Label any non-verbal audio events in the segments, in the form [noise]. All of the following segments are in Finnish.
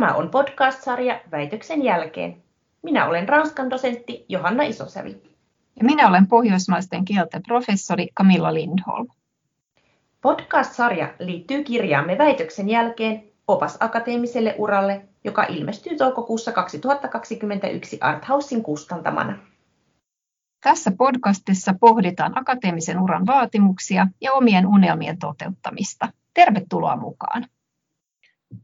Tämä on podcast-sarja Väitöksen jälkeen. Minä olen Ranskan dosentti Johanna Isosävi. Ja minä olen pohjoismaisten kielten professori Camilla Lindholm. Podcast-sarja liittyy kirjaamme Väitöksen jälkeen opas akateemiselle uralle, joka ilmestyy toukokuussa 2021 Arthausin kustantamana. Tässä podcastissa pohditaan akateemisen uran vaatimuksia ja omien unelmien toteuttamista. Tervetuloa mukaan!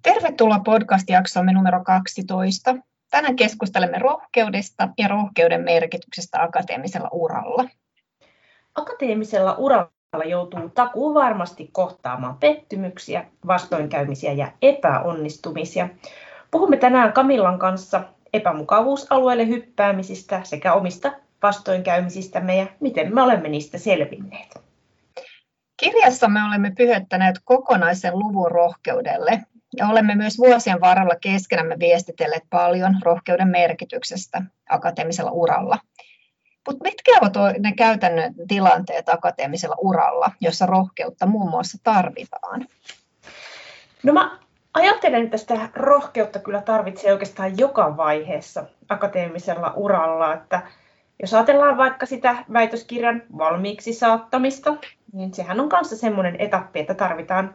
Tervetuloa podcast-jaksoomme numero 12. Tänään keskustelemme rohkeudesta ja rohkeuden merkityksestä akateemisella uralla. Akateemisella uralla joutuu takuu varmasti kohtaamaan pettymyksiä, vastoinkäymisiä ja epäonnistumisia. Puhumme tänään Kamillan kanssa epämukavuusalueelle hyppäämisistä sekä omista vastoinkäymisistämme ja miten me olemme niistä selvinneet. Kirjassamme olemme pyhöttäneet kokonaisen luvun rohkeudelle ja olemme myös vuosien varrella keskenämme viestitelleet paljon rohkeuden merkityksestä akateemisella uralla. Mutta mitkä ovat ne käytännön tilanteet akateemisella uralla, jossa rohkeutta muun muassa tarvitaan? No mä ajattelen, että sitä rohkeutta kyllä tarvitsee oikeastaan joka vaiheessa akateemisella uralla, että jos ajatellaan vaikka sitä väitöskirjan valmiiksi saattamista, niin sehän on kanssa semmoinen etappi, että tarvitaan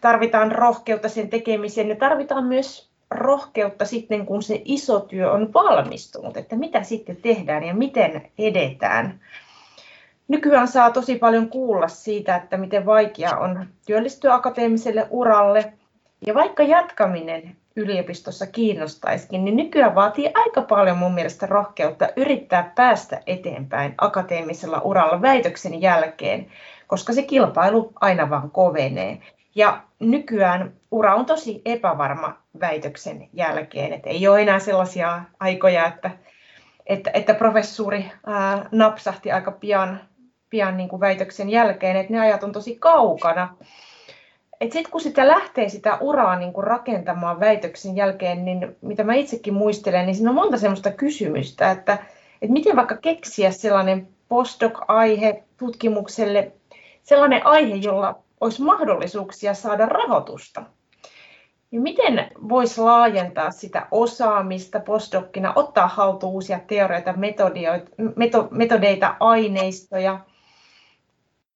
tarvitaan rohkeutta sen tekemiseen ja tarvitaan myös rohkeutta sitten, kun se iso työ on valmistunut, että mitä sitten tehdään ja miten edetään. Nykyään saa tosi paljon kuulla siitä, että miten vaikea on työllistyä akateemiselle uralle. Ja vaikka jatkaminen yliopistossa kiinnostaisikin, niin nykyään vaatii aika paljon mun mielestä rohkeutta yrittää päästä eteenpäin akateemisella uralla väitöksen jälkeen, koska se kilpailu aina vaan kovenee. Ja nykyään ura on tosi epävarma väitöksen jälkeen, että ei ole enää sellaisia aikoja, että, että, että professuuri ää, napsahti aika pian, pian niin kuin väitöksen jälkeen, että ne ajat on tosi kaukana. Sitten kun sitä lähtee sitä uraa niin kuin rakentamaan väitöksen jälkeen, niin mitä mä itsekin muistelen, niin siinä on monta sellaista kysymystä, että, että miten vaikka keksiä sellainen postdoc-aihe tutkimukselle, sellainen aihe, jolla olisi mahdollisuuksia saada rahoitusta. Ja miten voisi laajentaa sitä osaamista postdokkina, ottaa haltuun uusia teorioita, metodeita, aineistoja.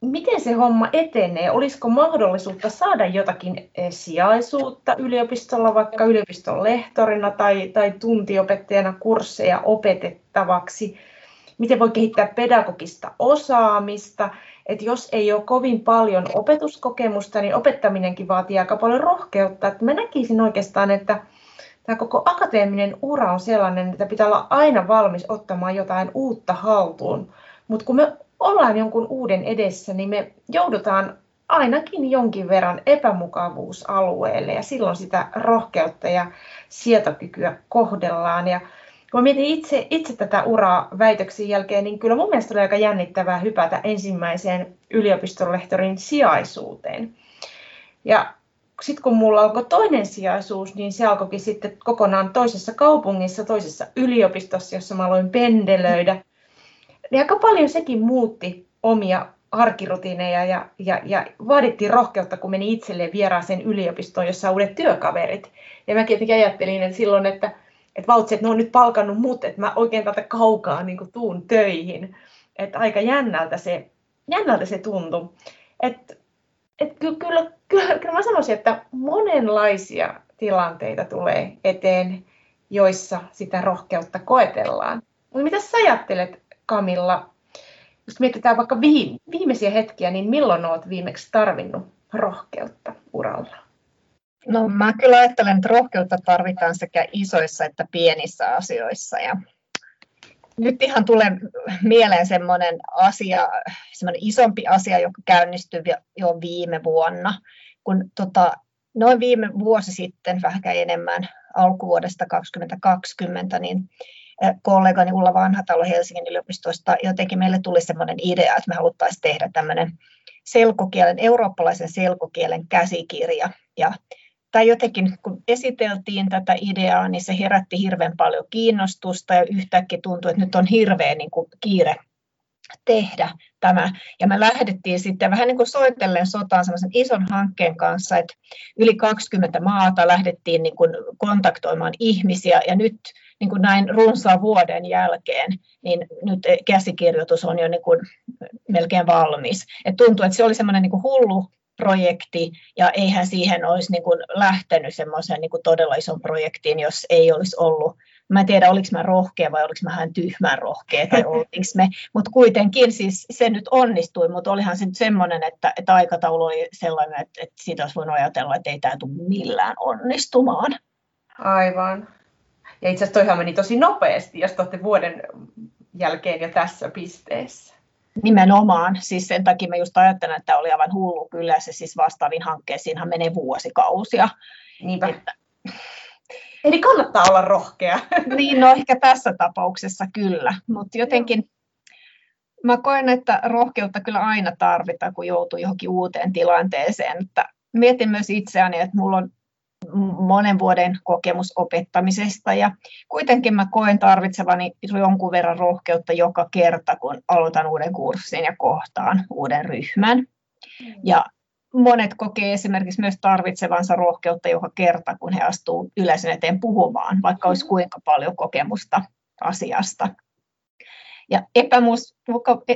Miten se homma etenee? Olisiko mahdollisuutta saada jotakin eh, sijaisuutta yliopistolla, vaikka yliopiston lehtorina tai, tai tuntiopettajana kursseja opetettavaksi? Miten voi kehittää pedagogista osaamista? Että jos ei ole kovin paljon opetuskokemusta, niin opettaminenkin vaatii aika paljon rohkeutta. Että mä näkisin oikeastaan, että tämä koko akateeminen ura on sellainen, että pitää olla aina valmis ottamaan jotain uutta haltuun. Mutta kun me ollaan jonkun uuden edessä, niin me joudutaan ainakin jonkin verran epämukavuusalueelle ja silloin sitä rohkeutta ja sietokykyä kohdellaan. Ja kun mietin itse, itse tätä uraa väitöksen jälkeen, niin kyllä mun mielestä oli aika jännittävää hypätä ensimmäiseen yliopistolehtorin sijaisuuteen. Ja sitten kun mulla alkoi toinen sijaisuus, niin se alkoikin sitten kokonaan toisessa kaupungissa, toisessa yliopistossa, jossa mä aloin pendelöidä. Niin aika paljon sekin muutti omia arkirutiineja ja, ja, ja vaadittiin rohkeutta, kun meni itselleen vieraaseen yliopistoon, jossa on uudet työkaverit. Ja mäkin ajattelin että silloin, että että vautsi, että ne on nyt palkannut mut, että mä oikein tätä kaukaa niin kuin tuun töihin. Että aika jännältä se, jännältä se tuntui. Että et kyllä, kyllä, kyllä, kyllä mä sanoisin, että monenlaisia tilanteita tulee eteen, joissa sitä rohkeutta koetellaan. Mutta mitä sä ajattelet, Kamilla, jos mietitään vaikka viimeisiä hetkiä, niin milloin olet viimeksi tarvinnut rohkeutta uralla? No mä kyllä ajattelen, että rohkeutta tarvitaan sekä isoissa että pienissä asioissa. Ja nyt ihan tulee mieleen semmoinen asia, semmoinen isompi asia, joka käynnistyi jo viime vuonna, kun tota, noin viime vuosi sitten, vähän enemmän alkuvuodesta 2020, niin kollegani Ulla Vanhatalo Helsingin yliopistosta jotenkin meille tuli semmoinen idea, että me haluttaisiin tehdä tämmöinen selkokielen, eurooppalaisen selkokielen käsikirja. Ja tai jotenkin kun esiteltiin tätä ideaa, niin se herätti hirveän paljon kiinnostusta ja yhtäkkiä tuntui, että nyt on hirveä niin kuin kiire tehdä tämä. Ja me lähdettiin sitten vähän niin kuin soitellen sotaan sellaisen ison hankkeen kanssa, että yli 20 maata lähdettiin niin kuin kontaktoimaan ihmisiä ja nyt niin kuin näin runsaan vuoden jälkeen, niin nyt käsikirjoitus on jo niin kuin melkein valmis. Et tuntuu, että se oli semmoinen niin kuin hullu projekti, ja eihän siihen olisi niin kuin lähtenyt semmoiseen niin kuin todella ison projektiin, jos ei olisi ollut Mä en tiedä, oliko mä rohkea vai oliko mä hän tyhmän rohkea tai [laughs] oltiinko me, mutta kuitenkin siis se nyt onnistui, mutta olihan se nyt semmoinen, että, että aikataulu oli sellainen, että, että siitä olisi voinut ajatella, että ei tämä tule millään onnistumaan. Aivan. Ja itse asiassa toihan meni tosi nopeasti, jos olette vuoden jälkeen jo tässä pisteessä. Nimenomaan. Siis sen takia mä just ajattelen, että oli aivan hullu kyllä se siis vastaavin hankkeisiinhan menee vuosikausia. Niinpä. Että... Eli kannattaa olla rohkea. [laughs] Niin, no ehkä tässä tapauksessa kyllä, mutta jotenkin mä koen, että rohkeutta kyllä aina tarvitaan, kun joutuu johonkin uuteen tilanteeseen. Että mietin myös itseäni, että mulla on monen vuoden kokemus opettamisesta ja kuitenkin mä koen tarvitsevani jonkun verran rohkeutta joka kerta, kun aloitan uuden kurssin ja kohtaan uuden ryhmän. Mm. Ja monet kokee esimerkiksi myös tarvitsevansa rohkeutta joka kerta, kun he astuu yleisön eteen puhumaan, vaikka olisi mm. kuinka paljon kokemusta asiasta. Ja epämus,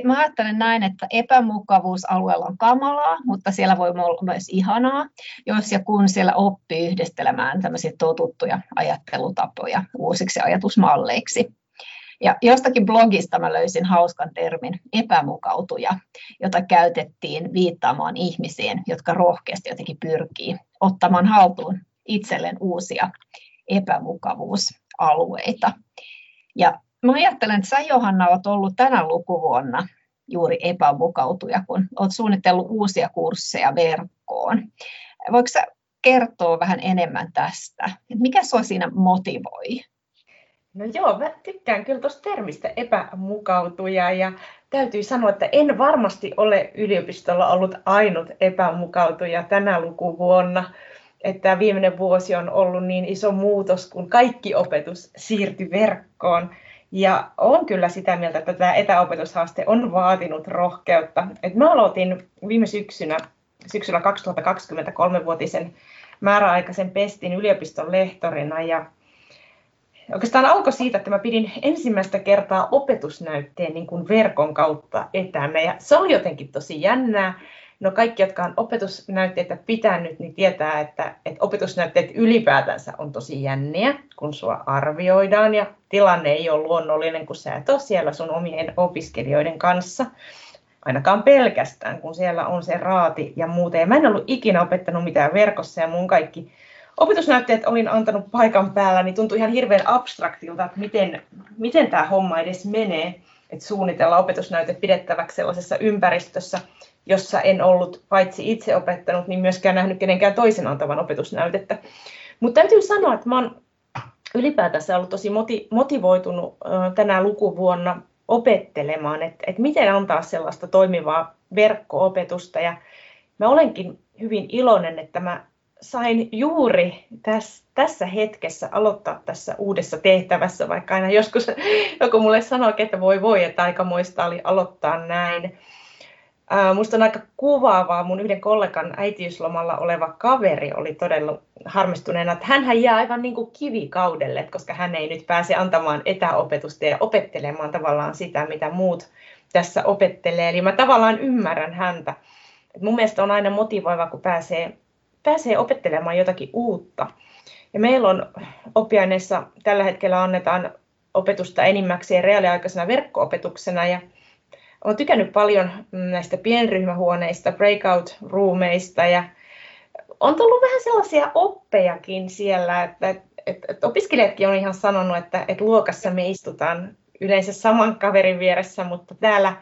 mä ajattelen näin, että epämukavuusalueella on kamalaa, mutta siellä voi olla myös ihanaa, jos ja kun siellä oppii yhdistelemään tämmöisiä totuttuja ajattelutapoja uusiksi ajatusmalleiksi. Ja jostakin blogista mä löysin hauskan termin epämukautuja, jota käytettiin viittaamaan ihmisiin, jotka rohkeasti jotenkin pyrkii ottamaan haltuun itselleen uusia epämukavuusalueita. Ja mä ajattelen, että sä Johanna olet ollut tänä lukuvuonna juuri epämukautuja, kun olet suunnitellut uusia kursseja verkkoon. Voiko sä kertoa vähän enemmän tästä? Mikä sinua siinä motivoi? No joo, mä tykkään kyllä tuosta termistä epämukautuja ja täytyy sanoa, että en varmasti ole yliopistolla ollut ainut epämukautuja tänä lukuvuonna. Että viimeinen vuosi on ollut niin iso muutos, kun kaikki opetus siirtyi verkkoon. Ja olen kyllä sitä mieltä, että tämä etäopetushaaste on vaatinut rohkeutta. Et mä aloitin viime syksynä, syksyllä 2023 vuotisen määräaikaisen pestin yliopiston lehtorina ja Oikeastaan alkoi siitä, että mä pidin ensimmäistä kertaa opetusnäytteen niin kuin verkon kautta etänä ja se oli jotenkin tosi jännää. No kaikki, jotka on opetusnäytteitä pitänyt, niin tietää, että, että opetusnäytteet ylipäätänsä on tosi jänniä, kun sua arvioidaan ja tilanne ei ole luonnollinen, kun sä et ole siellä sun omien opiskelijoiden kanssa ainakaan pelkästään, kun siellä on se raati ja muuta. Ja mä en ollut ikinä opettanut mitään verkossa ja mun kaikki opetusnäytteet olin antanut paikan päällä, niin tuntui ihan hirveän abstraktilta, että miten, miten tämä homma edes menee, että suunnitella opetusnäytet pidettäväksi sellaisessa ympäristössä, jossa en ollut paitsi itse opettanut, niin myöskään nähnyt kenenkään toisen antavan opetusnäytettä. Mutta täytyy sanoa, että oon ylipäätänsä ollut tosi motivoitunut tänä lukuvuonna opettelemaan, että, että miten antaa sellaista toimivaa verkko-opetusta. Ja mä olenkin hyvin iloinen, että mä sain juuri tässä, tässä hetkessä aloittaa tässä uudessa tehtävässä, vaikka aina joskus [laughs] joku mulle sanoo, että voi voi, että aika muista oli aloittaa näin. Minusta on aika kuvaavaa, mun yhden kollegan äitiyslomalla oleva kaveri oli todella harmistuneena, että hän jää aivan niin kuin kivikaudelle, koska hän ei nyt pääse antamaan etäopetusta ja opettelemaan tavallaan sitä, mitä muut tässä opettelee. Eli mä tavallaan ymmärrän häntä. Et mun mielestä on aina motivoiva, kun pääsee pääsee opettelemaan jotakin uutta. Ja meillä on oppiaineissa tällä hetkellä annetaan opetusta enimmäkseen reaaliaikaisena verkko-opetuksena ja olen tykännyt paljon näistä pienryhmähuoneista, breakout-roomeista ja on tullut vähän sellaisia oppejakin siellä, että, että, että opiskelijatkin on ihan sanonut, että, että luokassa me istutaan yleensä saman kaverin vieressä, mutta täällä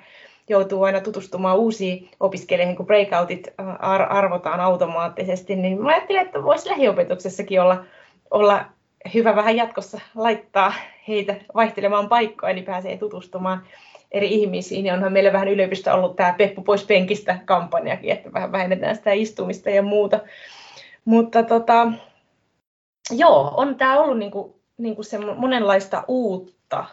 joutuu aina tutustumaan uusiin opiskelijoihin, kun breakoutit ar- arvotaan automaattisesti, niin mä ajattelin, että voisi lähiopetuksessakin olla, olla hyvä vähän jatkossa laittaa heitä vaihtelemaan paikkoja, niin pääsee tutustumaan eri ihmisiin. Ja onhan meillä vähän yliopisto ollut tämä Peppu pois penkistä kampanjakin, että vähän vähennetään sitä istumista ja muuta. Mutta tota, joo, on tämä ollut niinku, niinku se monenlaista uutta.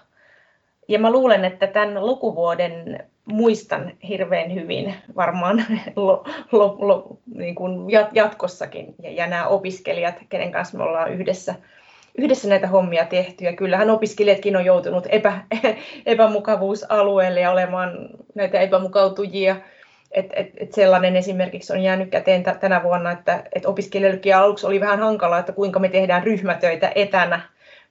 Ja mä luulen, että tämän lukuvuoden muistan hirveän hyvin varmaan [laughs] lo, lo, lo, niin kuin jatkossakin. Ja, ja nämä opiskelijat, kenen kanssa me ollaan yhdessä, yhdessä näitä hommia tehty. Ja kyllähän opiskelijatkin on joutunut epä, [laughs] epämukavuusalueelle ja olemaan näitä epämukautujia. Et, et, et sellainen esimerkiksi on jäänyt käteen t- tänä vuonna, että et opiskelijoillekin aluksi oli vähän hankalaa, että kuinka me tehdään ryhmätöitä etänä,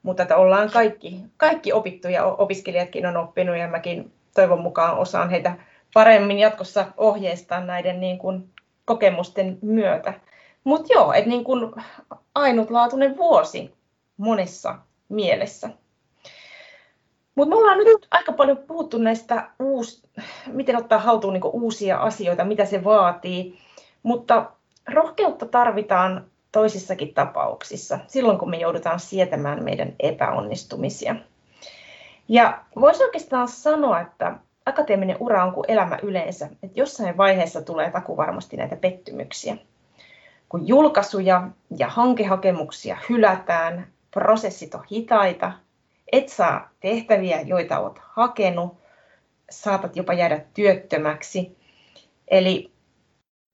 mutta että ollaan kaikki, kaikki opittu ja opiskelijatkin on oppinut ja mäkin toivon mukaan osaan heitä paremmin jatkossa ohjeistaa näiden niin kuin kokemusten myötä. Mutta joo, että niin kuin ainutlaatuinen vuosi monessa mielessä. Mutta me ollaan nyt aika paljon puhuttu näistä, uus, miten ottaa haltuun niin uusia asioita, mitä se vaatii, mutta rohkeutta tarvitaan toisissakin tapauksissa, silloin kun me joudutaan sietämään meidän epäonnistumisia. Ja voisi oikeastaan sanoa, että akateeminen ura on kuin elämä yleensä, että jossain vaiheessa tulee takuvarmasti näitä pettymyksiä. Kun julkaisuja ja hankehakemuksia hylätään, prosessit on hitaita, et saa tehtäviä, joita olet hakenut, saatat jopa jäädä työttömäksi. Eli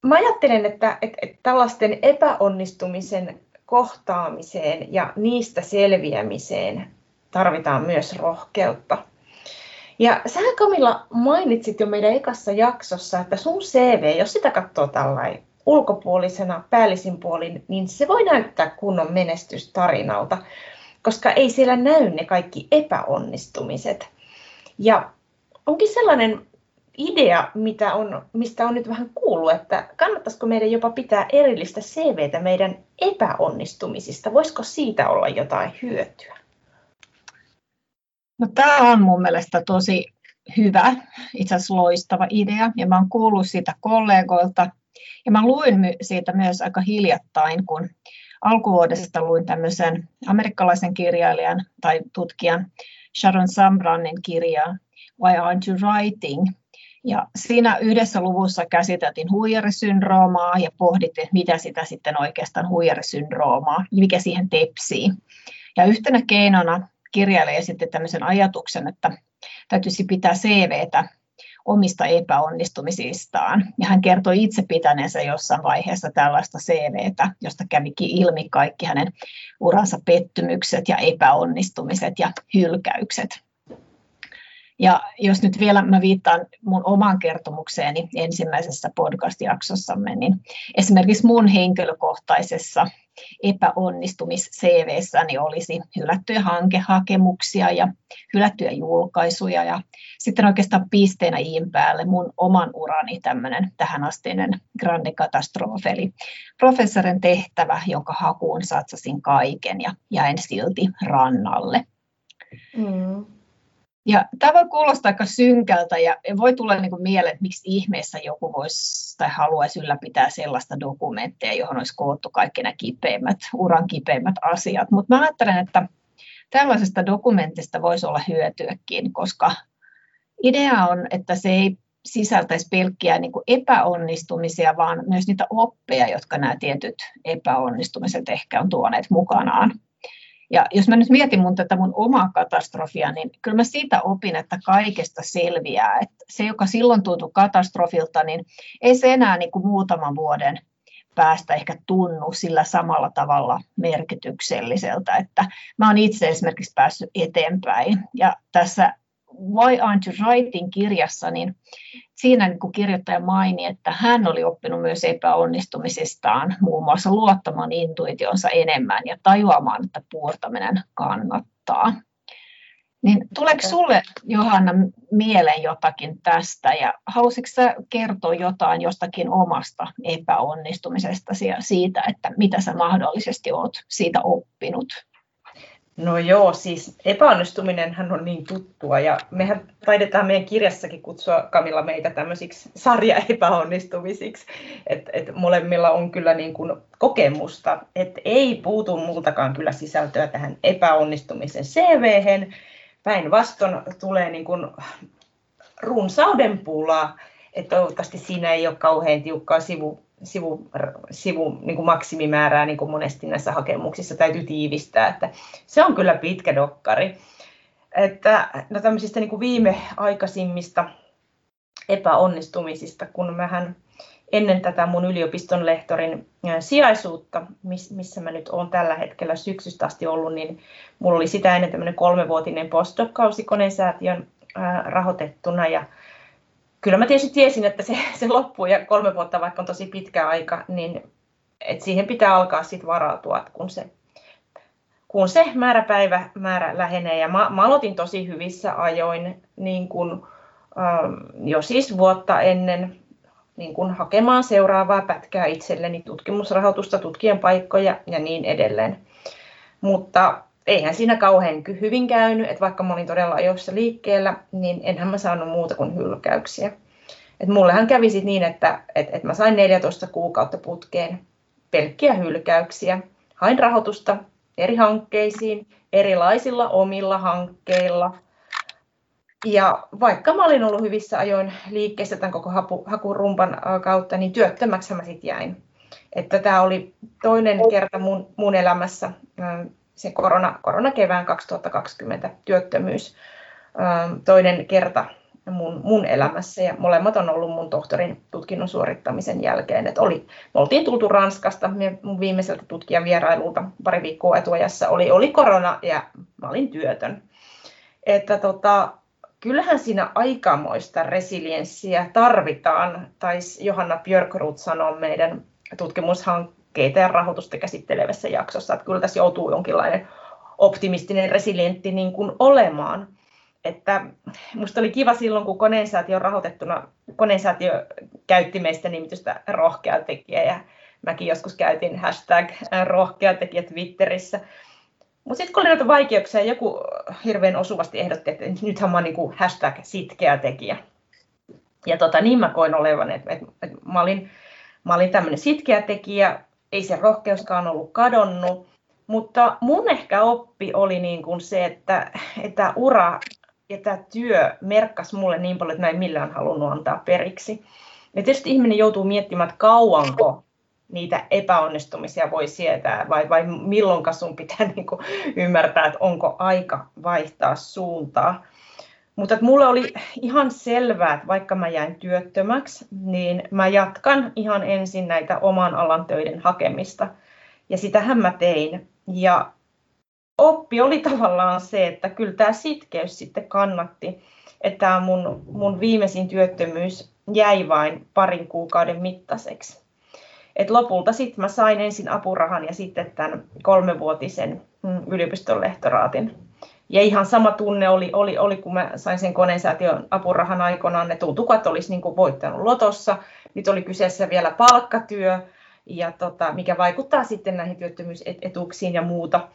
mä ajattelen, että, että, että tällaisten epäonnistumisen kohtaamiseen ja niistä selviämiseen tarvitaan myös rohkeutta. Ja sä Kamilla mainitsit jo meidän ekassa jaksossa, että sun CV, jos sitä katsoo tällainen ulkopuolisena päällisin puolin, niin se voi näyttää kunnon menestystarinalta, koska ei siellä näy ne kaikki epäonnistumiset. Ja onkin sellainen idea, mitä on, mistä on nyt vähän kuullut, että kannattaisiko meidän jopa pitää erillistä CVtä meidän epäonnistumisista? Voisiko siitä olla jotain hyötyä? No, tämä on mun mielestä tosi hyvä, itse asiassa loistava idea, ja mä oon kuullut siitä kollegoilta, ja mä luin siitä myös aika hiljattain, kun alkuvuodesta luin tämmöisen amerikkalaisen kirjailijan tai tutkijan Sharon Sambranin kirjaa Why Aren't You Writing? Ja siinä yhdessä luvussa käsiteltiin huijarisyndroomaa ja pohdittiin, mitä sitä sitten oikeastaan huijarisyndroomaa, mikä siihen tepsii. Ja yhtenä keinona kirjailija esitti tämmöisen ajatuksen, että täytyisi pitää CVtä omista epäonnistumisistaan. Ja hän kertoi itse pitäneensä jossain vaiheessa tällaista CVtä, josta kävikin ilmi kaikki hänen uransa pettymykset ja epäonnistumiset ja hylkäykset. Ja jos nyt vielä mä viittaan mun omaan kertomukseeni ensimmäisessä podcast-jaksossamme, niin esimerkiksi mun henkilökohtaisessa epäonnistumis-CVssäni olisi hylättyjä hankehakemuksia ja hylättyjä julkaisuja ja sitten oikeastaan pisteenä iin päälle mun oman urani tämmöinen tähänastinen grande katastrofe, eli professorin tehtävä, jonka hakuun satsasin kaiken ja jäin silti rannalle. Mm. Ja tämä voi kuulostaa aika synkältä ja voi tulla niin kuin mieleen, että miksi ihmeessä joku voisi tai haluaisi ylläpitää sellaista dokumentteja, johon olisi koottu kaikki nämä kipeimmät, uran kipeimmät asiat. Mutta mä ajattelen, että tällaisesta dokumentista voisi olla hyötyäkin, koska idea on, että se ei sisältäisi pelkkiä niin kuin epäonnistumisia, vaan myös niitä oppeja, jotka nämä tietyt epäonnistumiset ehkä on tuoneet mukanaan. Ja jos mä nyt mietin mun tätä mun omaa katastrofia, niin kyllä mä siitä opin, että kaikesta selviää. Että se, joka silloin tuntui katastrofilta, niin ei se enää niin kuin muutaman vuoden päästä ehkä tunnu sillä samalla tavalla merkitykselliseltä, että mä oon itse esimerkiksi päässyt eteenpäin. Ja tässä Why Aren't You Writing kirjassa, niin siinä niin kun kirjoittaja maini, että hän oli oppinut myös epäonnistumisistaan muun muassa luottamaan intuitionsa enemmän ja tajuamaan, että puurtaminen kannattaa. Niin tuleeko sinulle, Johanna, mieleen jotakin tästä ja halusitko sä kertoa jotain jostakin omasta epäonnistumisesta ja siitä, että mitä sä mahdollisesti olet siitä oppinut? No joo, siis epäonnistuminenhan on niin tuttua ja mehän taidetaan meidän kirjassakin kutsua Kamilla meitä tämmöisiksi sarjaepäonnistumisiksi, että et molemmilla on kyllä niin kuin kokemusta, että ei puutu multakaan kyllä sisältöä tähän epäonnistumisen CV-hen, päinvastoin tulee niin kuin runsauden pulaa, että toivottavasti siinä ei ole kauhean tiukkaa sivu, sivu, sivu niin kuin maksimimäärää, niin kuin monesti näissä hakemuksissa täytyy tiivistää, että se on kyllä pitkä dokkari. Että, no tämmöisistä niin kuin viimeaikaisimmista epäonnistumisista, kun mähän ennen tätä mun yliopiston lehtorin sijaisuutta, missä mä nyt olen tällä hetkellä syksystä asti ollut, niin mulla oli sitä ennen tämmöinen kolmevuotinen postdoc-kausi konesäätiön rahoitettuna ja kyllä mä tietysti tiesin, että se, se loppuu ja kolme vuotta vaikka on tosi pitkä aika, niin että siihen pitää alkaa sitten varautua, että kun se, kun se määräpäivä määrä lähenee ja mä, mä aloitin tosi hyvissä ajoin niin kun, ähm, jo siis vuotta ennen niin kun hakemaan seuraavaa pätkää itselleni, tutkimusrahoitusta, tutkijan paikkoja ja niin edelleen. Mutta eihän siinä kauhean hyvin käynyt, että vaikka mä olin todella ajoissa liikkeellä, niin enhän mä saanut muuta kuin hylkäyksiä. Et mullehan kävi sit niin, että et, et mä sain 14 kuukautta putkeen pelkkiä hylkäyksiä. Hain rahoitusta eri hankkeisiin, erilaisilla omilla hankkeilla. Ja vaikka mä olin ollut hyvissä ajoin liikkeessä tämän koko hapu, hakurumpan kautta, niin työttömäksi mä sitten jäin. Että tämä oli toinen kerta mun, mun elämässä se korona, koronakevään 2020 työttömyys toinen kerta mun, mun elämässä ja molemmat on ollut mun tohtorin tutkinnon suorittamisen jälkeen. Et oli, me oltiin tultu Ranskasta, mun viimeiseltä tutkijan vierailulta pari viikkoa etuajassa oli, oli korona ja mä olin työtön. Että tota, kyllähän siinä aikamoista resilienssiä tarvitaan, taisi Johanna Björkrut sanoa meidän tutkimushankkeessa hankkeita ja rahoitusta käsittelevässä jaksossa. Että kyllä tässä joutuu jonkinlainen optimistinen resilientti niin kuin olemaan. Että musta oli kiva silloin, kun koneensäätiö on rahoitettuna, koneensäätiö käytti meistä nimitystä rohkea tekijä ja mäkin joskus käytin hashtag rohkea tekijä Twitterissä. Mutta sitten kun oli näitä vaikeuksia, joku hirveän osuvasti ehdotti, että nythän mä oon niin hashtag sitkeä tekijä. Ja tota, niin mä koin olevan, että, että, että mä olin, olin tämmöinen sitkeä tekijä, ei se rohkeuskaan ollut kadonnut, mutta mun ehkä oppi oli niin kuin se, että, että ura ja tämä työ merkkasi mulle niin paljon, että mä en millään halunnut antaa periksi. Ja tietysti ihminen joutuu miettimään, että kauanko niitä epäonnistumisia voi sietää vai, vai milloin sun pitää [laughs] niin kuin ymmärtää, että onko aika vaihtaa suuntaa. Mutta mulle oli ihan selvää, että vaikka mä jäin työttömäksi, niin mä jatkan ihan ensin näitä oman alan töiden hakemista. Ja sitähän mä tein. Ja oppi oli tavallaan se, että kyllä tämä sitkeys sitten kannatti. Että tämä mun, mun viimeisin työttömyys jäi vain parin kuukauden mittaiseksi. Et lopulta sitten mä sain ensin apurahan ja sitten tämän kolmevuotisen mm, yliopiston lehtoraatin ja ihan sama tunne oli, oli, oli kun mä sain sen koneensäätiön apurahan aikoinaan. Ne tuntui, että olisi niin kuin voittanut lotossa. Nyt oli kyseessä vielä palkkatyö, ja tota, mikä vaikuttaa sitten näihin työttömyysetuuksiin ja muuta.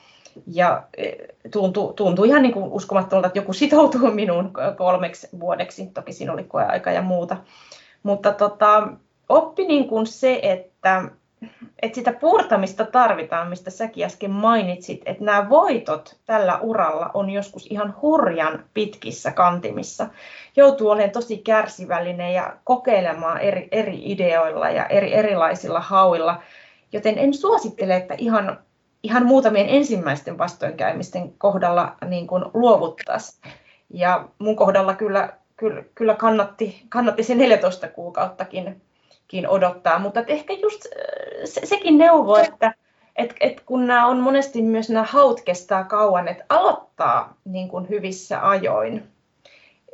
Ja e, tuntui, tuntui ihan niin kuin uskomattomalta, että joku sitoutuu [laughs] minuun kolmeksi vuodeksi. Toki siinä oli koeaika ja muuta. Mutta tota, oppi niin kuin se, että että sitä puurtamista tarvitaan, mistä säkin äsken mainitsit, että nämä voitot tällä uralla on joskus ihan hurjan pitkissä kantimissa. Joutuu olemaan tosi kärsivällinen ja kokeilemaan eri, eri ideoilla ja eri, erilaisilla hauilla, joten en suosittele, että ihan, ihan muutamien ensimmäisten vastoinkäymisten kohdalla niin kuin luovuttaisiin. Ja mun kohdalla kyllä, kyllä, kyllä kannatti, kannatti se 14 kuukauttakin odottaa, mutta ehkä just se, sekin neuvo, että et, et kun nämä on monesti myös nämä haut kestää kauan, että aloittaa niin kuin hyvissä ajoin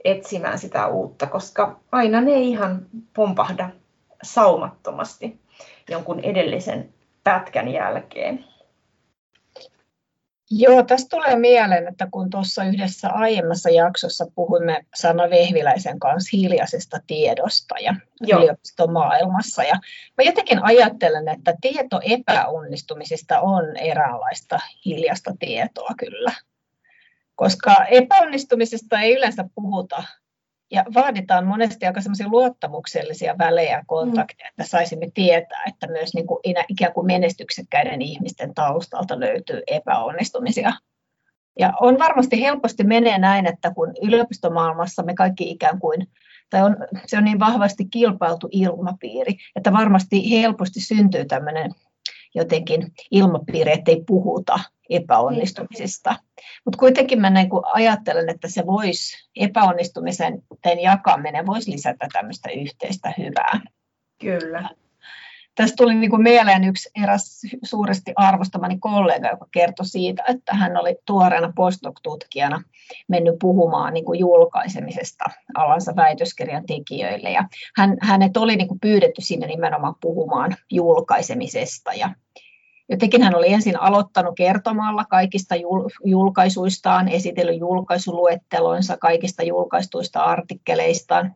etsimään sitä uutta, koska aina ne ei ihan pompahda saumattomasti jonkun edellisen pätkän jälkeen. Joo, tästä tulee mieleen, että kun tuossa yhdessä aiemmassa jaksossa puhuimme Sanna Vehviläisen kanssa hiljaisesta tiedosta ja Joo. yliopistomaailmassa, ja mä jotenkin ajattelen, että tieto epäonnistumisista on eräänlaista hiljasta tietoa kyllä, koska epäonnistumisesta ei yleensä puhuta ja vaaditaan monesti aika semmoisia luottamuksellisia välejä ja kontakteja, että saisimme tietää, että myös niin kuin ikään kuin menestyksekkäiden ihmisten taustalta löytyy epäonnistumisia. Ja on varmasti helposti menee näin, että kun yliopistomaailmassa me kaikki ikään kuin, tai on, se on niin vahvasti kilpailtu ilmapiiri, että varmasti helposti syntyy tämmöinen jotenkin ilmapiiri, ettei puhuta epäonnistumisista. Mutta kuitenkin mä niin ajattelen, että se voisi, epäonnistumisen jakaminen voisi lisätä tämmöistä yhteistä hyvää. Kyllä. Tästä tuli niin kuin mieleen yksi eräs suuresti arvostamani kollega, joka kertoi siitä, että hän oli tuoreena postdoc-tutkijana mennyt puhumaan niin kuin julkaisemisesta alansa väitöskirjan tekijöille. Ja hän, hänet oli niin kuin pyydetty sinne nimenomaan puhumaan julkaisemisesta. Ja Jotenkin hän oli ensin aloittanut kertomalla kaikista julkaisuistaan, esitellyt julkaisuluettelonsa kaikista julkaistuista artikkeleistaan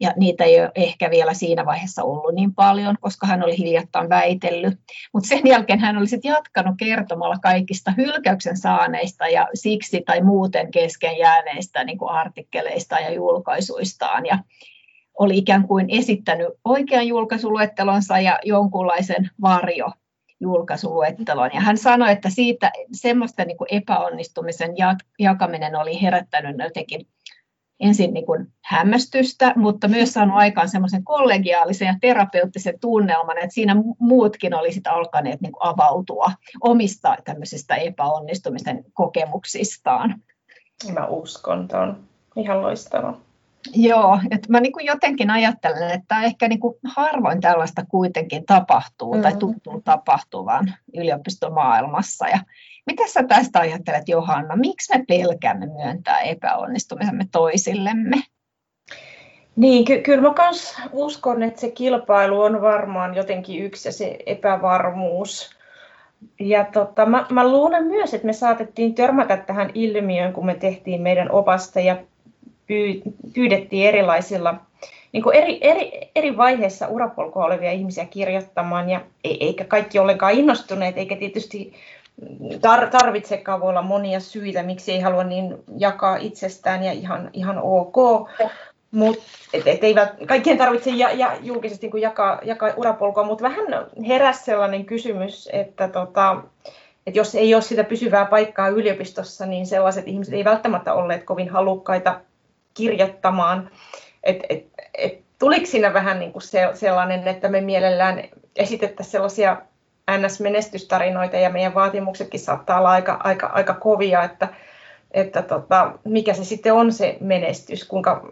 ja niitä ei ole ehkä vielä siinä vaiheessa ollut niin paljon, koska hän oli hiljattain väitellyt. Mutta sen jälkeen hän oli sitten jatkanut kertomalla kaikista hylkäyksen saaneista ja siksi tai muuten kesken jääneistä niin kuin artikkeleista ja julkaisuistaan. Ja oli ikään kuin esittänyt oikean julkaisuluettelonsa ja jonkunlaisen varjo julkaisuluettelon. Ja hän sanoi, että siitä semmoista niin kuin epäonnistumisen jakaminen oli herättänyt jotenkin ensin niin kuin hämmästystä, mutta myös saanut aikaan semmoisen kollegiaalisen ja terapeuttisen tunnelman, että siinä muutkin olisivat alkaneet niin kuin avautua omista tämmöisistä epäonnistumisten kokemuksistaan. Mä uskon, että on ihan loistava. Joo, että mä niin kuin jotenkin ajattelen, että ehkä niin kuin harvoin tällaista kuitenkin tapahtuu mm-hmm. tai tuntuu tapahtuvan yliopistomaailmassa. Ja mitä sä tästä ajattelet, Johanna? Miksi me pelkäämme myöntää epäonnistumisemme toisillemme? Niin, ky- kyllä mä myös uskon, että se kilpailu on varmaan jotenkin yksi ja se epävarmuus. Ja tota, mä, mä luulen myös, että me saatettiin törmätä tähän ilmiöön, kun me tehtiin meidän opasta ja pyydettiin erilaisilla niin kuin eri, eri, eri vaiheissa urapolkua olevia ihmisiä kirjoittamaan, ja eikä kaikki ollenkaan innostuneet, eikä tietysti tar- tarvitsekaan voi olla monia syitä, miksi ei halua niin jakaa itsestään ja ihan, ihan ok. Mut, et, et kaikkien tarvitse ja, ja julkisesti niin jakaa, jakaa urapolkua, mutta vähän heräsi sellainen kysymys, että tota, et jos ei ole sitä pysyvää paikkaa yliopistossa, niin sellaiset ihmiset ei välttämättä olleet kovin halukkaita kirjoittamaan. Et, et, et, tuliko siinä vähän niin kuin se, sellainen, että me mielellään esitettäisiin sellaisia NS-menestystarinoita ja meidän vaatimuksetkin saattaa olla aika, aika, aika kovia, että, että tota, mikä se sitten on se menestys, kuinka,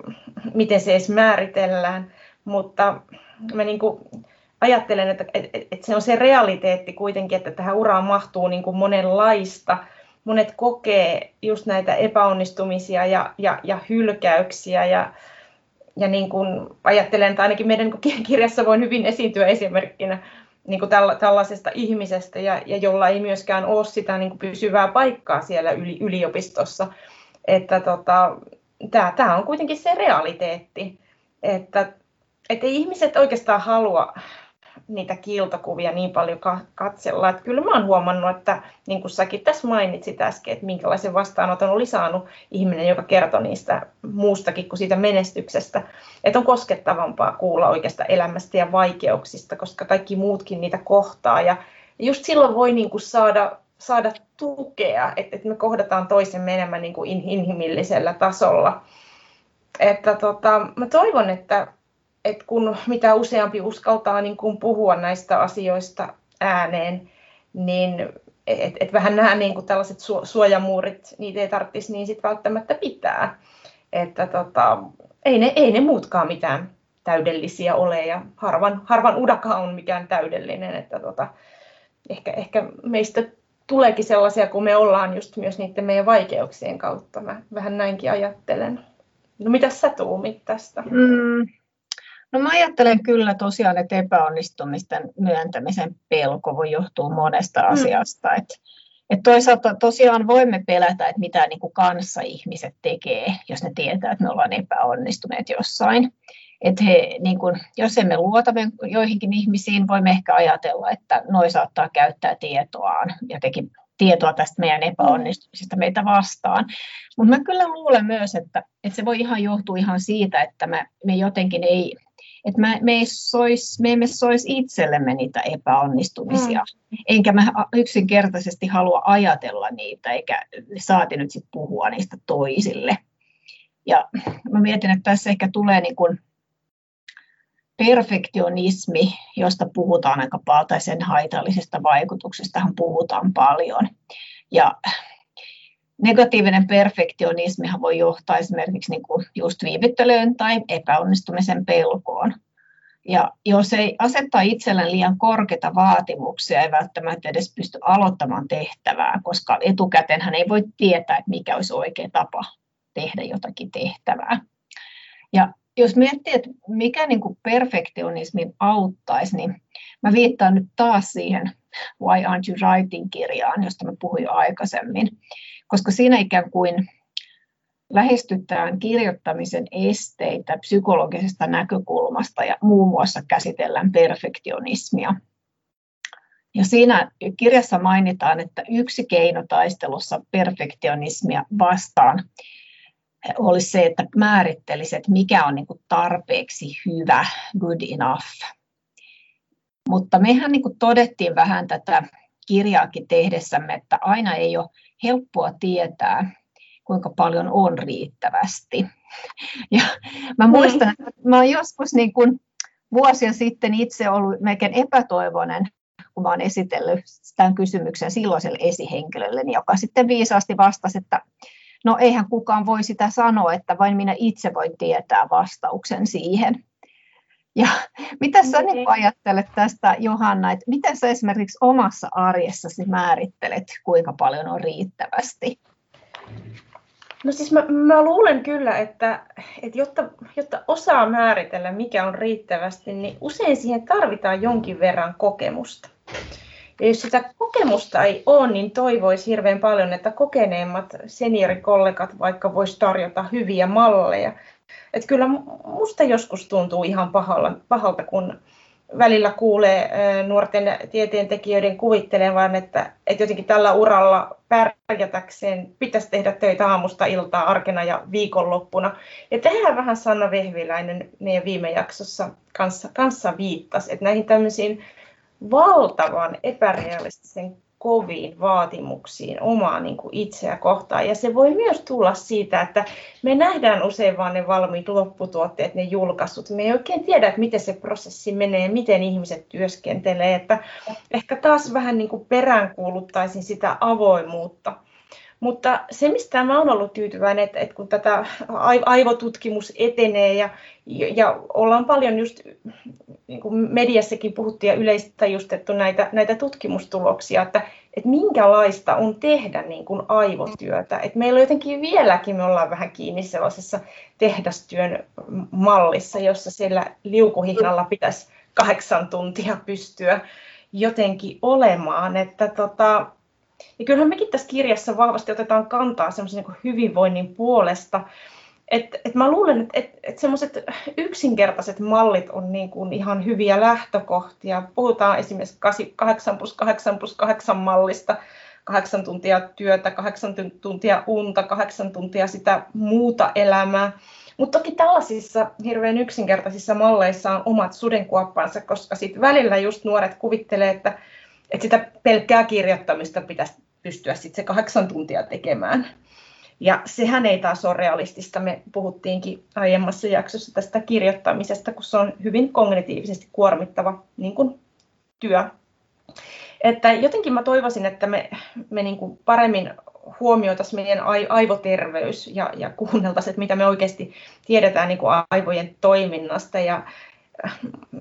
miten se edes määritellään, mutta mä niin kuin ajattelen, että, että, että se on se realiteetti kuitenkin, että tähän uraan mahtuu niin kuin monenlaista, monet kokee just näitä epäonnistumisia ja, ja, ja hylkäyksiä ja, ja niin kuin ajattelen, että ainakin meidän [laughs] kirjassa voin hyvin esiintyä esimerkkinä niin kuin tälla, tällaisesta ihmisestä ja, ja jolla ei myöskään ole sitä niin kuin pysyvää paikkaa siellä yli, yliopistossa. Että tota, tämä, tämä on kuitenkin se realiteetti, että, että ei ihmiset oikeastaan halua niitä kiiltokuvia niin paljon katsella. Että kyllä mä oon huomannut, että niin kuin säkin tässä mainitsit äsken, että minkälaisen vastaanoton oli saanut ihminen, joka kertoi niistä muustakin kuin siitä menestyksestä. Että on koskettavampaa kuulla oikeasta elämästä ja vaikeuksista, koska kaikki muutkin niitä kohtaa. Ja just silloin voi niin kuin saada, saada tukea, että, että me kohdataan toisemme enemmän niin kuin inhimillisellä tasolla. Että tota, mä toivon, että että kun mitä useampi uskaltaa niin kun puhua näistä asioista ääneen, niin et, et vähän nämä niin kuin tällaiset su, suojamuurit, niitä ei tarvitsisi niin sit välttämättä pitää. Että tota, ei, ne, ei ne muutkaan mitään täydellisiä ole ja harvan, harvan udaka on mikään täydellinen. Että tota, ehkä, ehkä meistä tuleekin sellaisia kuin me ollaan just myös niiden meidän vaikeuksien kautta. Mä vähän näinkin ajattelen. No mitä sä tuumit tästä? Mm, No mä ajattelen kyllä tosiaan, että epäonnistumisten myöntämisen pelko voi johtua monesta mm. asiasta. Et, et toisaalta tosiaan voimme pelätä, että mitä niin kuin kanssa ihmiset tekee, jos ne tietää, että me ollaan epäonnistuneet jossain. Et he, niin kun, jos emme luota joihinkin ihmisiin, voimme ehkä ajatella, että noi saattaa käyttää tietoaan, jotenkin tietoa tästä meidän epäonnistumisesta meitä vastaan. Mutta mä kyllä luulen myös, että, että se voi ihan johtua ihan siitä, että me, me jotenkin ei että me, me, ei sois, me emme sois itsellemme niitä epäonnistumisia, mm. enkä mä yksinkertaisesti halua ajatella niitä, eikä saati nyt sit puhua niistä toisille. Ja mä mietin, että tässä ehkä tulee niin kuin perfektionismi, josta puhutaan aika paljon, tai sen haitallisesta vaikutuksesta puhutaan paljon. Ja negatiivinen perfektionismihan voi johtaa esimerkiksi niin kuin just viivyttelyyn tai epäonnistumisen pelkoon. Ja jos ei asetta itselleen liian korkeita vaatimuksia, ei välttämättä edes pysty aloittamaan tehtävää, koska etukäteen hän ei voi tietää, että mikä olisi oikea tapa tehdä jotakin tehtävää. Ja jos miettii, että mikä niin kuin perfektionismin auttaisi, niin mä viittaan nyt taas siihen Why Aren't You Writing-kirjaan, josta mä puhuin aikaisemmin, koska siinä ikään kuin lähestytään kirjoittamisen esteitä psykologisesta näkökulmasta ja muun muassa käsitellään perfektionismia. Ja siinä kirjassa mainitaan, että yksi keino taistelussa perfektionismia vastaan olisi se, että määrittelisi, että mikä on niin tarpeeksi hyvä, good enough. Mutta mehän niin todettiin vähän tätä kirjaakin tehdessämme, että aina ei ole helppoa tietää, kuinka paljon on riittävästi. [laughs] Ja mä muistan, että mä olen joskus niin kuin vuosia sitten itse ollut melkein epätoivoinen, kun mä olen esitellyt tämän kysymyksen silloiselle esihenkilölle, joka sitten viisaasti vastasi, että no eihän kukaan voi sitä sanoa, että vain minä itse voin tietää vastauksen siihen. Ja [laughs] mitä sä niin ajattelet tästä, Johanna, että miten sä esimerkiksi omassa arjessasi määrittelet, kuinka paljon on riittävästi? No siis mä, mä luulen kyllä, että, että jotta, jotta osaa määritellä, mikä on riittävästi, niin usein siihen tarvitaan jonkin verran kokemusta. Ja jos sitä kokemusta ei ole, niin toivoisi hirveän paljon, että kokeneemmat seniorikollegat vaikka voisi tarjota hyviä malleja. Että kyllä musta joskus tuntuu ihan pahalta, pahalta kun välillä kuulee nuorten tieteentekijöiden kuvittelevan, että, että jotenkin tällä uralla pärjätäkseen pitäisi tehdä töitä aamusta iltaa arkena ja viikonloppuna. Ja tehdään vähän Sanna Vehviläinen meidän viime jaksossa kanssa, kanssa viittasi, että näihin tämmöisiin valtavan epärealistisen koviin vaatimuksiin omaa niin kuin itseä kohtaan. Ja se voi myös tulla siitä, että me nähdään usein vain ne valmiit lopputuotteet, ne julkaisut. Me ei oikein tiedä, että miten se prosessi menee, miten ihmiset työskentelee. Että ehkä taas vähän niin kuin peräänkuuluttaisin sitä avoimuutta. Mutta se, mistä mä olen ollut tyytyväinen, että, että kun tätä aivotutkimus etenee ja, ja ollaan paljon just niin kuin mediassakin puhuttiin ja yleistajustettu näitä, näitä tutkimustuloksia, että, että minkälaista on tehdä niin kuin aivotyötä. Että meillä jotenkin vieläkin, me ollaan vähän kiinni sellaisessa tehdastyön mallissa, jossa siellä liukuhihnalla pitäisi kahdeksan tuntia pystyä jotenkin olemaan. Että tota, ja kyllähän mekin tässä kirjassa vahvasti otetaan kantaa semmoisen niin hyvinvoinnin puolesta, et, et mä luulen, että et, et semmoiset yksinkertaiset mallit on niin kuin ihan hyviä lähtökohtia. Puhutaan esimerkiksi 8 plus 8 plus 8 mallista, kahdeksan tuntia työtä, kahdeksan tuntia unta, kahdeksan tuntia sitä muuta elämää. Mutta toki tällaisissa hirveän yksinkertaisissa malleissa on omat sudenkuoppansa, koska sitten välillä just nuoret kuvittelee, että, että sitä pelkkää kirjoittamista pitäisi pystyä sitten se kahdeksan tuntia tekemään. Ja sehän ei taas ole realistista. Me puhuttiinkin aiemmassa jaksossa tästä kirjoittamisesta, kun se on hyvin kognitiivisesti kuormittava niin kuin työ. Että jotenkin mä toivoisin, että me, me niin kuin paremmin huomioitaisiin meidän aivoterveys ja, ja kuunneltaisiin, että mitä me oikeasti tiedetään niin kuin aivojen toiminnasta. Ja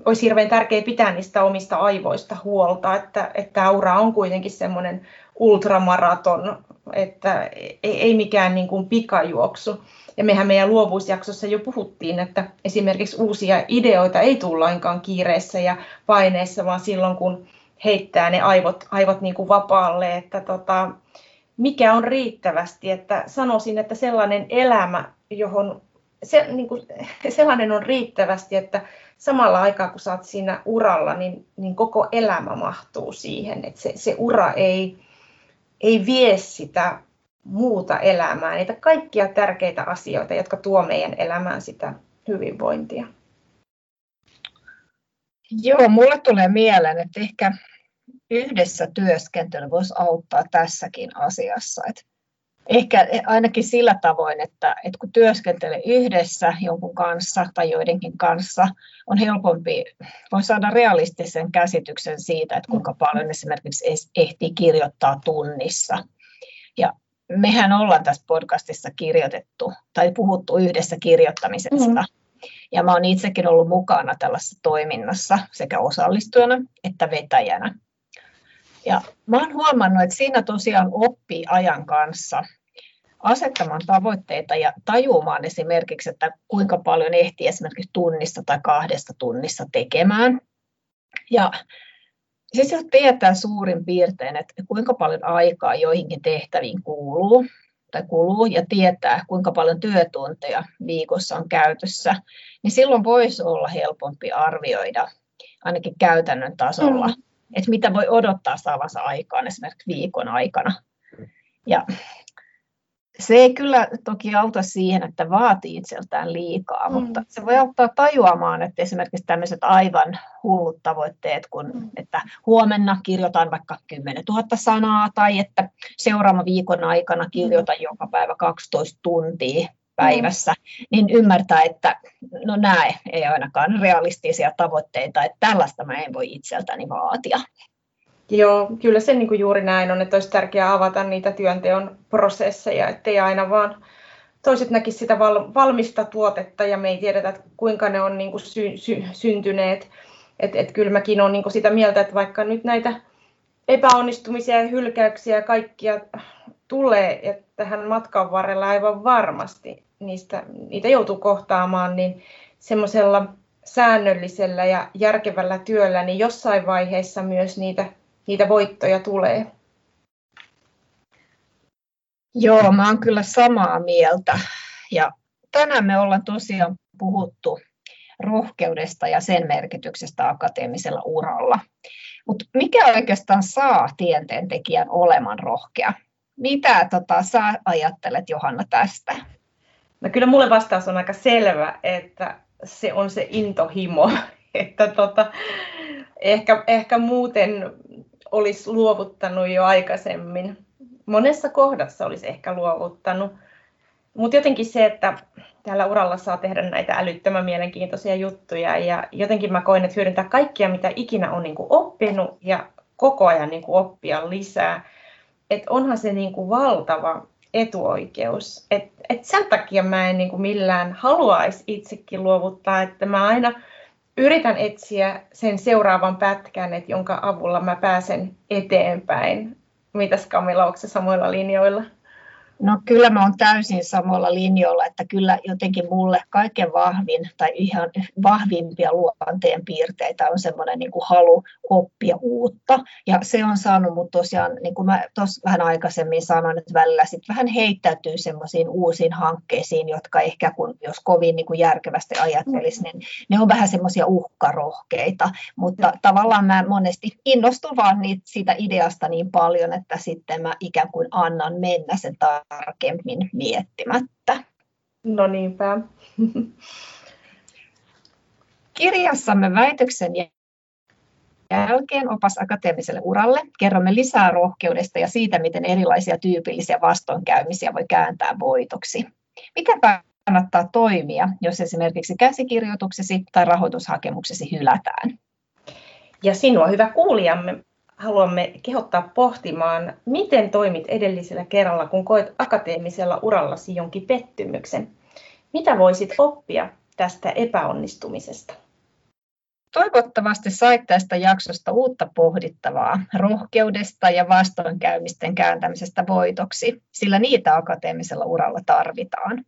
olisi hirveän tärkeää pitää niistä omista aivoista huolta, että, että aura on kuitenkin semmoinen ultramaraton, että ei, ei mikään niin kuin pikajuoksu. Ja mehän meidän luovuusjaksossa jo puhuttiin, että esimerkiksi uusia ideoita ei tule lainkaan kiireessä ja paineessa, vaan silloin kun heittää ne aivot, aivot niin kuin vapaalle, että tota, mikä on riittävästi, että sanoisin, että sellainen elämä, johon se, niin kuin, [laughs] sellainen on riittävästi, että samalla aikaa kun saat siinä uralla, niin, niin koko elämä mahtuu siihen, että se, se ura ei, ei vie sitä muuta elämää, niitä kaikkia tärkeitä asioita, jotka tuo meidän elämään sitä hyvinvointia. Joo, mulle tulee mieleen, että ehkä yhdessä työskentely voisi auttaa tässäkin asiassa. Että ehkä ainakin sillä tavoin, että, että kun työskentelee yhdessä jonkun kanssa tai joidenkin kanssa, on helpompi, voi saada realistisen käsityksen siitä, että kuinka paljon esimerkiksi ehtii kirjoittaa tunnissa. Ja mehän ollaan tässä podcastissa kirjoitettu tai puhuttu yhdessä kirjoittamisesta. Mm. Ja mä oon itsekin ollut mukana tällaisessa toiminnassa sekä osallistujana että vetäjänä. Ja mä oon huomannut, että siinä tosiaan oppii ajan kanssa asettamaan tavoitteita ja tajumaan esimerkiksi, että kuinka paljon ehtii esimerkiksi tunnissa tai kahdesta tunnissa tekemään. Ja siis jos tietää suurin piirtein, että kuinka paljon aikaa joihinkin tehtäviin kuuluu, tai kuluu ja tietää, kuinka paljon työtunteja viikossa on käytössä, niin silloin voisi olla helpompi arvioida ainakin käytännön tasolla, mm. Että mitä voi odottaa saavansa aikaan esimerkiksi viikon aikana. Ja se ei kyllä toki auta siihen, että vaatii itseltään liikaa, mm. mutta se voi auttaa tajuamaan, että esimerkiksi tämmöiset aivan hullut tavoitteet, kun mm. että huomenna kirjoitan vaikka 10 000 sanaa tai että seuraavan viikon aikana kirjoitan mm. joka päivä 12 tuntia päivässä, mm. niin ymmärtää, että no nämä ei ainakaan realistisia tavoitteita, että tällaista mä en voi itseltäni vaatia. Joo, kyllä se niin kuin juuri näin on, että olisi tärkeää avata niitä työnteon prosesseja, ettei aina vaan toiset näkisi sitä val, valmista tuotetta ja me ei tiedetä, kuinka ne on niin kuin sy, sy, syntyneet. Et, et kyllä mäkin olen niin kuin sitä mieltä, että vaikka nyt näitä epäonnistumisia ja hylkäyksiä ja kaikkia tulee että tähän matkan varrella aivan varmasti, niistä, niitä joutuu kohtaamaan, niin semmoisella säännöllisellä ja järkevällä työllä, niin jossain vaiheessa myös niitä niitä voittoja tulee. Joo, mä oon kyllä samaa mieltä. Ja tänään me ollaan tosiaan puhuttu rohkeudesta ja sen merkityksestä akateemisella uralla. Mutta mikä oikeastaan saa tekijän olemaan rohkea? Mitä tota, sä ajattelet Johanna tästä? No kyllä mulle vastaus on aika selvä, että se on se intohimo. [laughs] että tota, ehkä, ehkä muuten olisi luovuttanut jo aikaisemmin. Monessa kohdassa olisi ehkä luovuttanut. Mutta jotenkin se, että tällä uralla saa tehdä näitä älyttömän mielenkiintoisia juttuja ja jotenkin mä koen, että hyödyntää kaikkia, mitä ikinä on niin kuin oppinut ja koko ajan niin kuin oppia lisää. Että onhan se niin kuin valtava etuoikeus. Et, et sen takia mä en niin kuin millään haluaisi itsekin luovuttaa, että mä aina yritän etsiä sen seuraavan pätkän, että jonka avulla mä pääsen eteenpäin. Mitäs Kamilla, onko samoilla linjoilla? No kyllä mä oon täysin samalla linjoilla, että kyllä jotenkin mulle kaiken vahvin tai ihan vahvimpia luonteen piirteitä on semmoinen niin halu oppia uutta. Ja se on saanut mut tosiaan, niin kuin mä tuossa vähän aikaisemmin sanoin, että välillä sit vähän heittäytyy semmoisiin uusiin hankkeisiin, jotka ehkä kun jos kovin niin kuin järkevästi ajattelisi, niin ne on vähän semmoisia uhkarohkeita. Mutta tavallaan mä monesti innostun vaan niitä, siitä ideasta niin paljon, että sitten mä ikään kuin annan mennä sen tarkemmin miettimättä. No niinpä. Kirjassamme väitöksen jälkeen opas akateemiselle uralle kerromme lisää rohkeudesta ja siitä, miten erilaisia tyypillisiä vastoinkäymisiä voi kääntää voitoksi. Miten kannattaa toimia, jos esimerkiksi käsikirjoituksesi tai rahoitushakemuksesi hylätään? Ja sinua, hyvä kuulijamme, haluamme kehottaa pohtimaan, miten toimit edellisellä kerralla, kun koet akateemisella urallasi jonkin pettymyksen. Mitä voisit oppia tästä epäonnistumisesta? Toivottavasti sait tästä jaksosta uutta pohdittavaa rohkeudesta ja vastoinkäymisten kääntämisestä voitoksi, sillä niitä akateemisella uralla tarvitaan.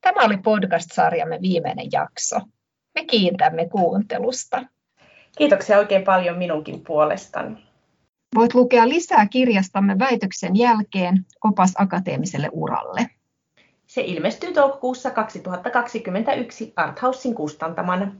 Tämä oli podcast-sarjamme viimeinen jakso. Me kiitämme kuuntelusta. Kiitoksia oikein paljon minunkin puolestani. Voit lukea lisää kirjastamme väitöksen jälkeen opas akateemiselle uralle. Se ilmestyy toukokuussa 2021 Arthausin kustantamana.